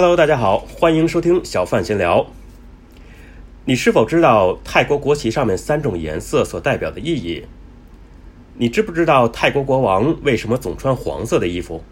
Hello，大家好，欢迎收听小范闲聊。你是否知道泰国国旗上面三种颜色所代表的意义？你知不知道泰国国王为什么总穿黄色的衣服？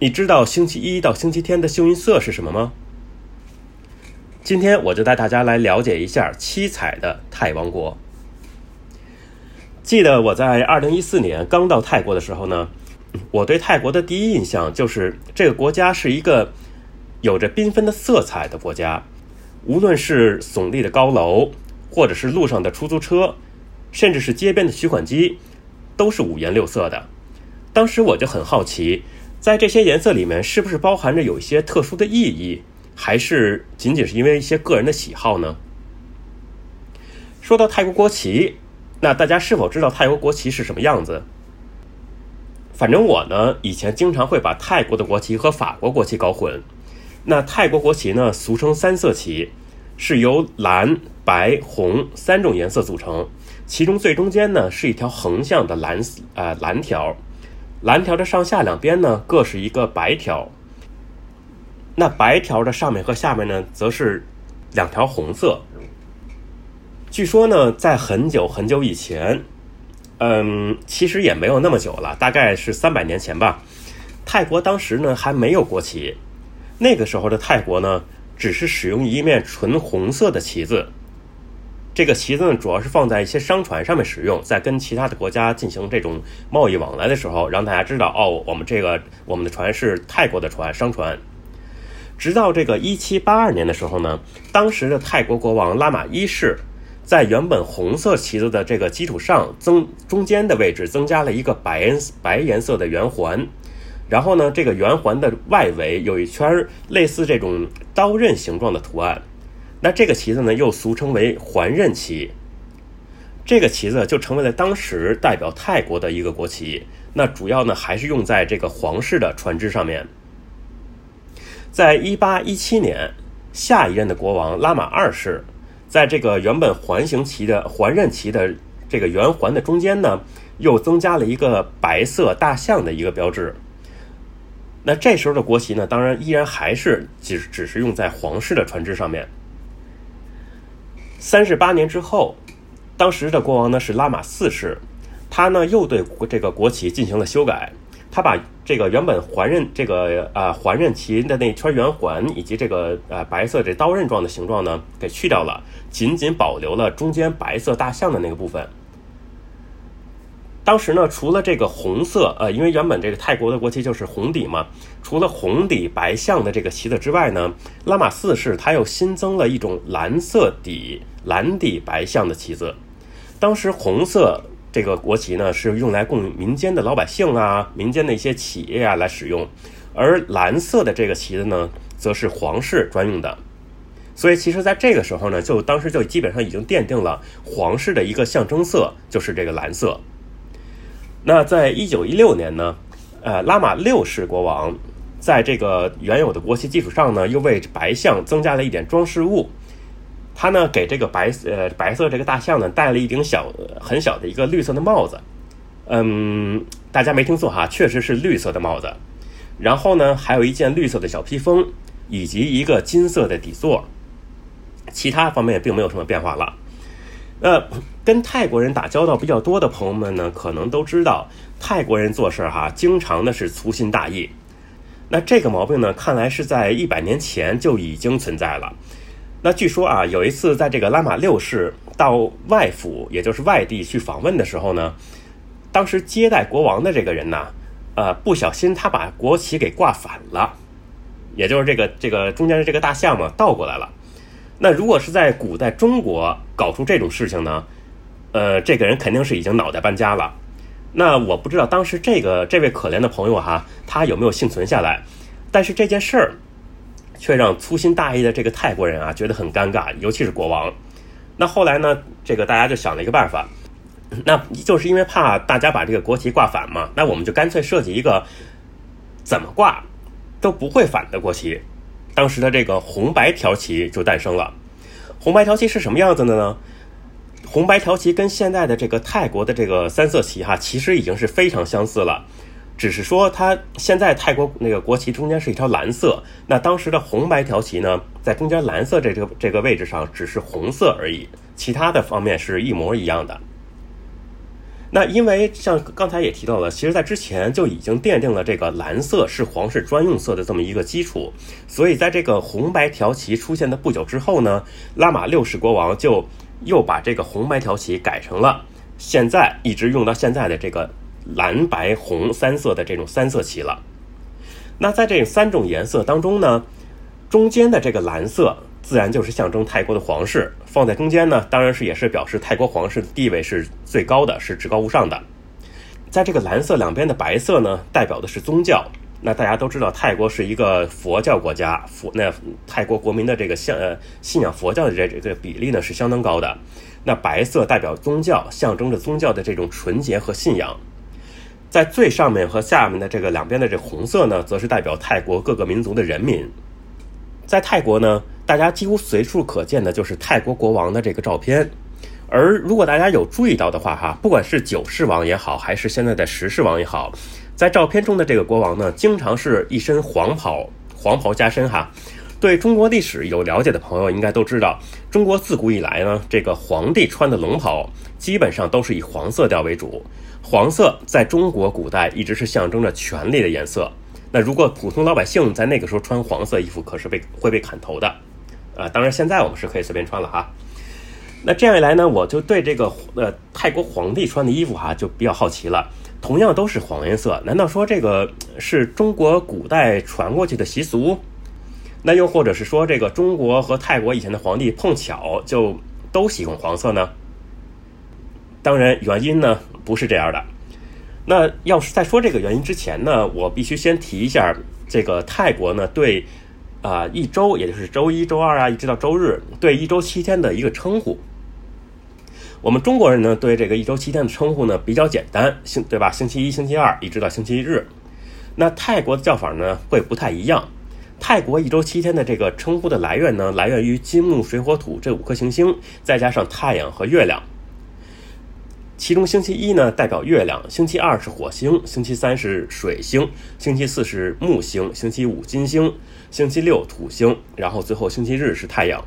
你知道星期一到星期天的幸运色是什么吗？今天我就带大家来了解一下七彩的泰王国。记得我在二零一四年刚到泰国的时候呢。我对泰国的第一印象就是这个国家是一个有着缤纷的色彩的国家，无论是耸立的高楼，或者是路上的出租车，甚至是街边的取款机，都是五颜六色的。当时我就很好奇，在这些颜色里面是不是包含着有一些特殊的意义，还是仅仅是因为一些个人的喜好呢？说到泰国国旗，那大家是否知道泰国国旗是什么样子？反正我呢，以前经常会把泰国的国旗和法国国旗搞混。那泰国国旗呢，俗称三色旗，是由蓝、白、红三种颜色组成。其中最中间呢，是一条横向的蓝呃蓝条，蓝条的上下两边呢，各是一个白条。那白条的上面和下面呢，则是两条红色。据说呢，在很久很久以前。嗯，其实也没有那么久了，大概是三百年前吧。泰国当时呢还没有国旗，那个时候的泰国呢只是使用一面纯红色的旗子。这个旗子呢主要是放在一些商船上面使用，在跟其他的国家进行这种贸易往来的时候，让大家知道哦，我们这个我们的船是泰国的船，商船。直到这个一七八二年的时候呢，当时的泰国国王拉玛一世。在原本红色旗子的这个基础上，增中间的位置增加了一个白白颜色的圆环，然后呢，这个圆环的外围有一圈类似这种刀刃形状的图案，那这个旗子呢又俗称为环刃旗，这个旗子就成为了当时代表泰国的一个国旗。那主要呢还是用在这个皇室的船只上面。在一八一七年，下一任的国王拉玛二世。在这个原本环形旗的环刃旗的这个圆环的中间呢，又增加了一个白色大象的一个标志。那这时候的国旗呢，当然依然还是只只是用在皇室的船只上面。三十八年之后，当时的国王呢是拉玛四世，他呢又对这个国旗进行了修改。他把这个原本环刃这个啊环刃旗的那圈圆环以及这个呃白色这刀刃状的形状呢给去掉了，仅仅保留了中间白色大象的那个部分。当时呢，除了这个红色，呃，因为原本这个泰国的国旗就是红底嘛，除了红底白象的这个旗子之外呢，拉玛四世他又新增了一种蓝色底蓝底白象的旗子。当时红色。这个国旗呢是用来供民间的老百姓啊、民间的一些企业啊来使用，而蓝色的这个旗子呢，则是皇室专用的。所以，其实在这个时候呢，就当时就基本上已经奠定了皇室的一个象征色，就是这个蓝色。那在一九一六年呢，呃，拉玛六世国王在这个原有的国旗基础上呢，又为白象增加了一点装饰物。他呢，给这个白呃白色这个大象呢戴了一顶小很小的一个绿色的帽子，嗯，大家没听错哈，确实是绿色的帽子。然后呢，还有一件绿色的小披风，以及一个金色的底座。其他方面并没有什么变化了。那跟泰国人打交道比较多的朋友们呢，可能都知道泰国人做事哈，经常的是粗心大意。那这个毛病呢，看来是在一百年前就已经存在了。那据说啊，有一次在这个拉玛六世到外府，也就是外地去访问的时候呢，当时接待国王的这个人呢，呃，不小心他把国旗给挂反了，也就是这个这个中间的这个大象嘛倒过来了。那如果是在古代中国搞出这种事情呢，呃，这个人肯定是已经脑袋搬家了。那我不知道当时这个这位可怜的朋友哈，他有没有幸存下来？但是这件事儿。却让粗心大意的这个泰国人啊觉得很尴尬，尤其是国王。那后来呢，这个大家就想了一个办法，那就是因为怕大家把这个国旗挂反嘛，那我们就干脆设计一个怎么挂都不会反的国旗。当时的这个红白条旗就诞生了。红白条旗是什么样子的呢？红白条旗跟现在的这个泰国的这个三色旗哈，其实已经是非常相似了。只是说它现在泰国那个国旗中间是一条蓝色，那当时的红白条旗呢，在中间蓝色这个这个位置上只是红色而已，其他的方面是一模一样的。那因为像刚才也提到了，其实在之前就已经奠定了这个蓝色是皇室专用色的这么一个基础，所以在这个红白条旗出现的不久之后呢，拉玛六世国王就又把这个红白条旗改成了现在一直用到现在的这个蓝白红三色的这种三色旗了。那在这三种颜色当中呢，中间的这个蓝色。自然就是象征泰国的皇室放在中间呢，当然是也是表示泰国皇室的地位是最高的，是至高无上的。在这个蓝色两边的白色呢，代表的是宗教。那大家都知道，泰国是一个佛教国家，佛那泰国国民的这个信呃信仰佛教的这这个比例呢是相当高的。那白色代表宗教，象征着宗教的这种纯洁和信仰。在最上面和下面的这个两边的这红色呢，则是代表泰国各个民族的人民。在泰国呢。大家几乎随处可见的就是泰国国王的这个照片，而如果大家有注意到的话，哈，不管是九世王也好，还是现在的十世王也好，在照片中的这个国王呢，经常是一身黄袍，黄袍加身，哈。对中国历史有了解的朋友应该都知道，中国自古以来呢，这个皇帝穿的龙袍基本上都是以黄色调为主，黄色在中国古代一直是象征着权力的颜色。那如果普通老百姓在那个时候穿黄色衣服，可是被会被砍头的。啊，当然现在我们是可以随便穿了哈。那这样一来呢，我就对这个呃泰国皇帝穿的衣服哈就比较好奇了。同样都是黄颜色，难道说这个是中国古代传过去的习俗？那又或者是说这个中国和泰国以前的皇帝碰巧就都喜欢黄色呢？当然原因呢不是这样的。那要是在说这个原因之前呢，我必须先提一下这个泰国呢对。啊，一周也就是周一周二啊，一直到周日，对一周七天的一个称呼。我们中国人呢，对这个一周七天的称呼呢比较简单，星对吧？星期一、星期二，一直到星期日。那泰国的叫法呢会不太一样。泰国一周七天的这个称呼的来源呢，来源于金木水火土这五颗行星，再加上太阳和月亮。其中星期一呢代表月亮，星期二是火星，星期三是水星，星期四是木星，星期五金星。星期六土星，然后最后星期日是太阳。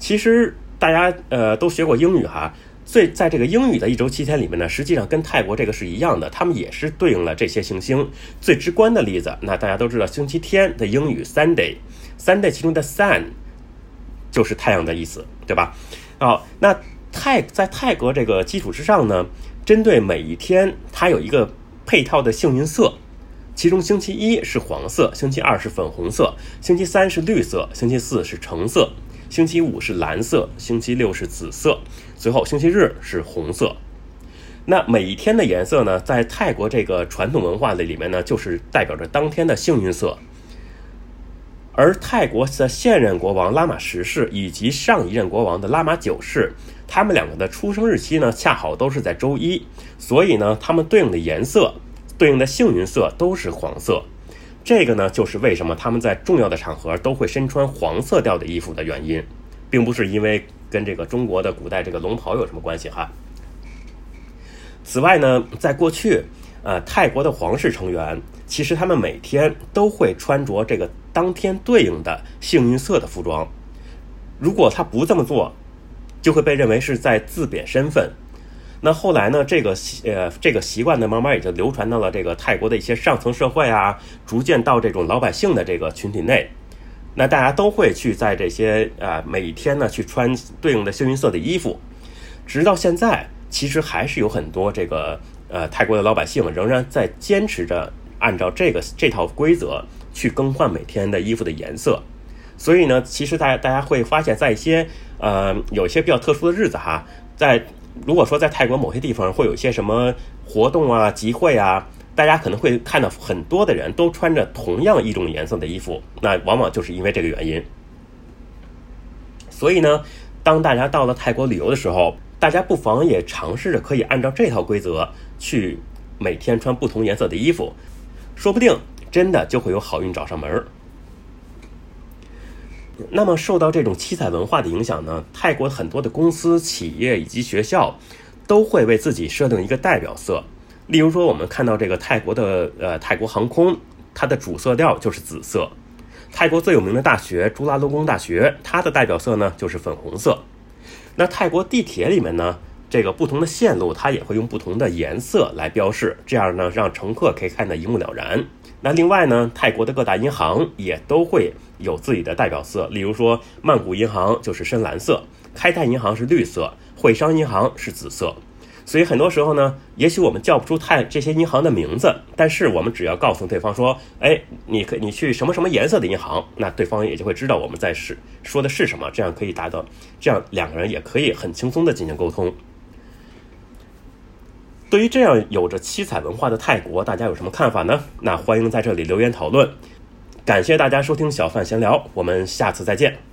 其实大家呃都学过英语哈，最在这个英语的一周七天里面呢，实际上跟泰国这个是一样的，他们也是对应了这些行星。最直观的例子，那大家都知道星期天的英语 Sunday，Sunday 其中的 Sun 就是太阳的意思，对吧？好，那泰在泰国这个基础之上呢，针对每一天，它有一个配套的幸运色。其中星期一是黄色，星期二是粉红色，星期三是绿色，星期四是橙色，星期五是蓝色，星期六是紫色，最后星期日是红色。那每一天的颜色呢，在泰国这个传统文化的里面呢，就是代表着当天的幸运色。而泰国的现任国王拉玛十世以及上一任国王的拉玛九世，他们两个的出生日期呢，恰好都是在周一，所以呢，他们对应的颜色。对应的幸运色都是黄色，这个呢就是为什么他们在重要的场合都会身穿黄色调的衣服的原因，并不是因为跟这个中国的古代这个龙袍有什么关系哈。此外呢，在过去，呃，泰国的皇室成员其实他们每天都会穿着这个当天对应的幸运色的服装，如果他不这么做，就会被认为是在自贬身份。那后来呢？这个习呃，这个习惯呢，慢慢也就流传到了这个泰国的一些上层社会啊，逐渐到这种老百姓的这个群体内。那大家都会去在这些啊每天呢去穿对应的幸运色的衣服，直到现在，其实还是有很多这个呃泰国的老百姓仍然在坚持着按照这个这套规则去更换每天的衣服的颜色。所以呢，其实大家大家会发现，在一些呃有一些比较特殊的日子哈，在如果说在泰国某些地方会有一些什么活动啊、集会啊，大家可能会看到很多的人都穿着同样一种颜色的衣服，那往往就是因为这个原因。所以呢，当大家到了泰国旅游的时候，大家不妨也尝试着可以按照这套规则去每天穿不同颜色的衣服，说不定真的就会有好运找上门儿。那么，受到这种七彩文化的影响呢，泰国很多的公司、企业以及学校都会为自己设定一个代表色。例如说，我们看到这个泰国的呃泰国航空，它的主色调就是紫色。泰国最有名的大学朱拉隆功大学，它的代表色呢就是粉红色。那泰国地铁里面呢，这个不同的线路它也会用不同的颜色来标示，这样呢让乘客可以看得一目了然。那另外呢，泰国的各大银行也都会有自己的代表色，例如说曼谷银行就是深蓝色，开泰银行是绿色，汇商银行是紫色。所以很多时候呢，也许我们叫不出泰这些银行的名字，但是我们只要告诉对方说：“哎，你可你去什么什么颜色的银行？”那对方也就会知道我们在是说的是什么，这样可以达到，这样两个人也可以很轻松的进行沟通。对于这样有着七彩文化的泰国，大家有什么看法呢？那欢迎在这里留言讨论。感谢大家收听小范闲聊，我们下次再见。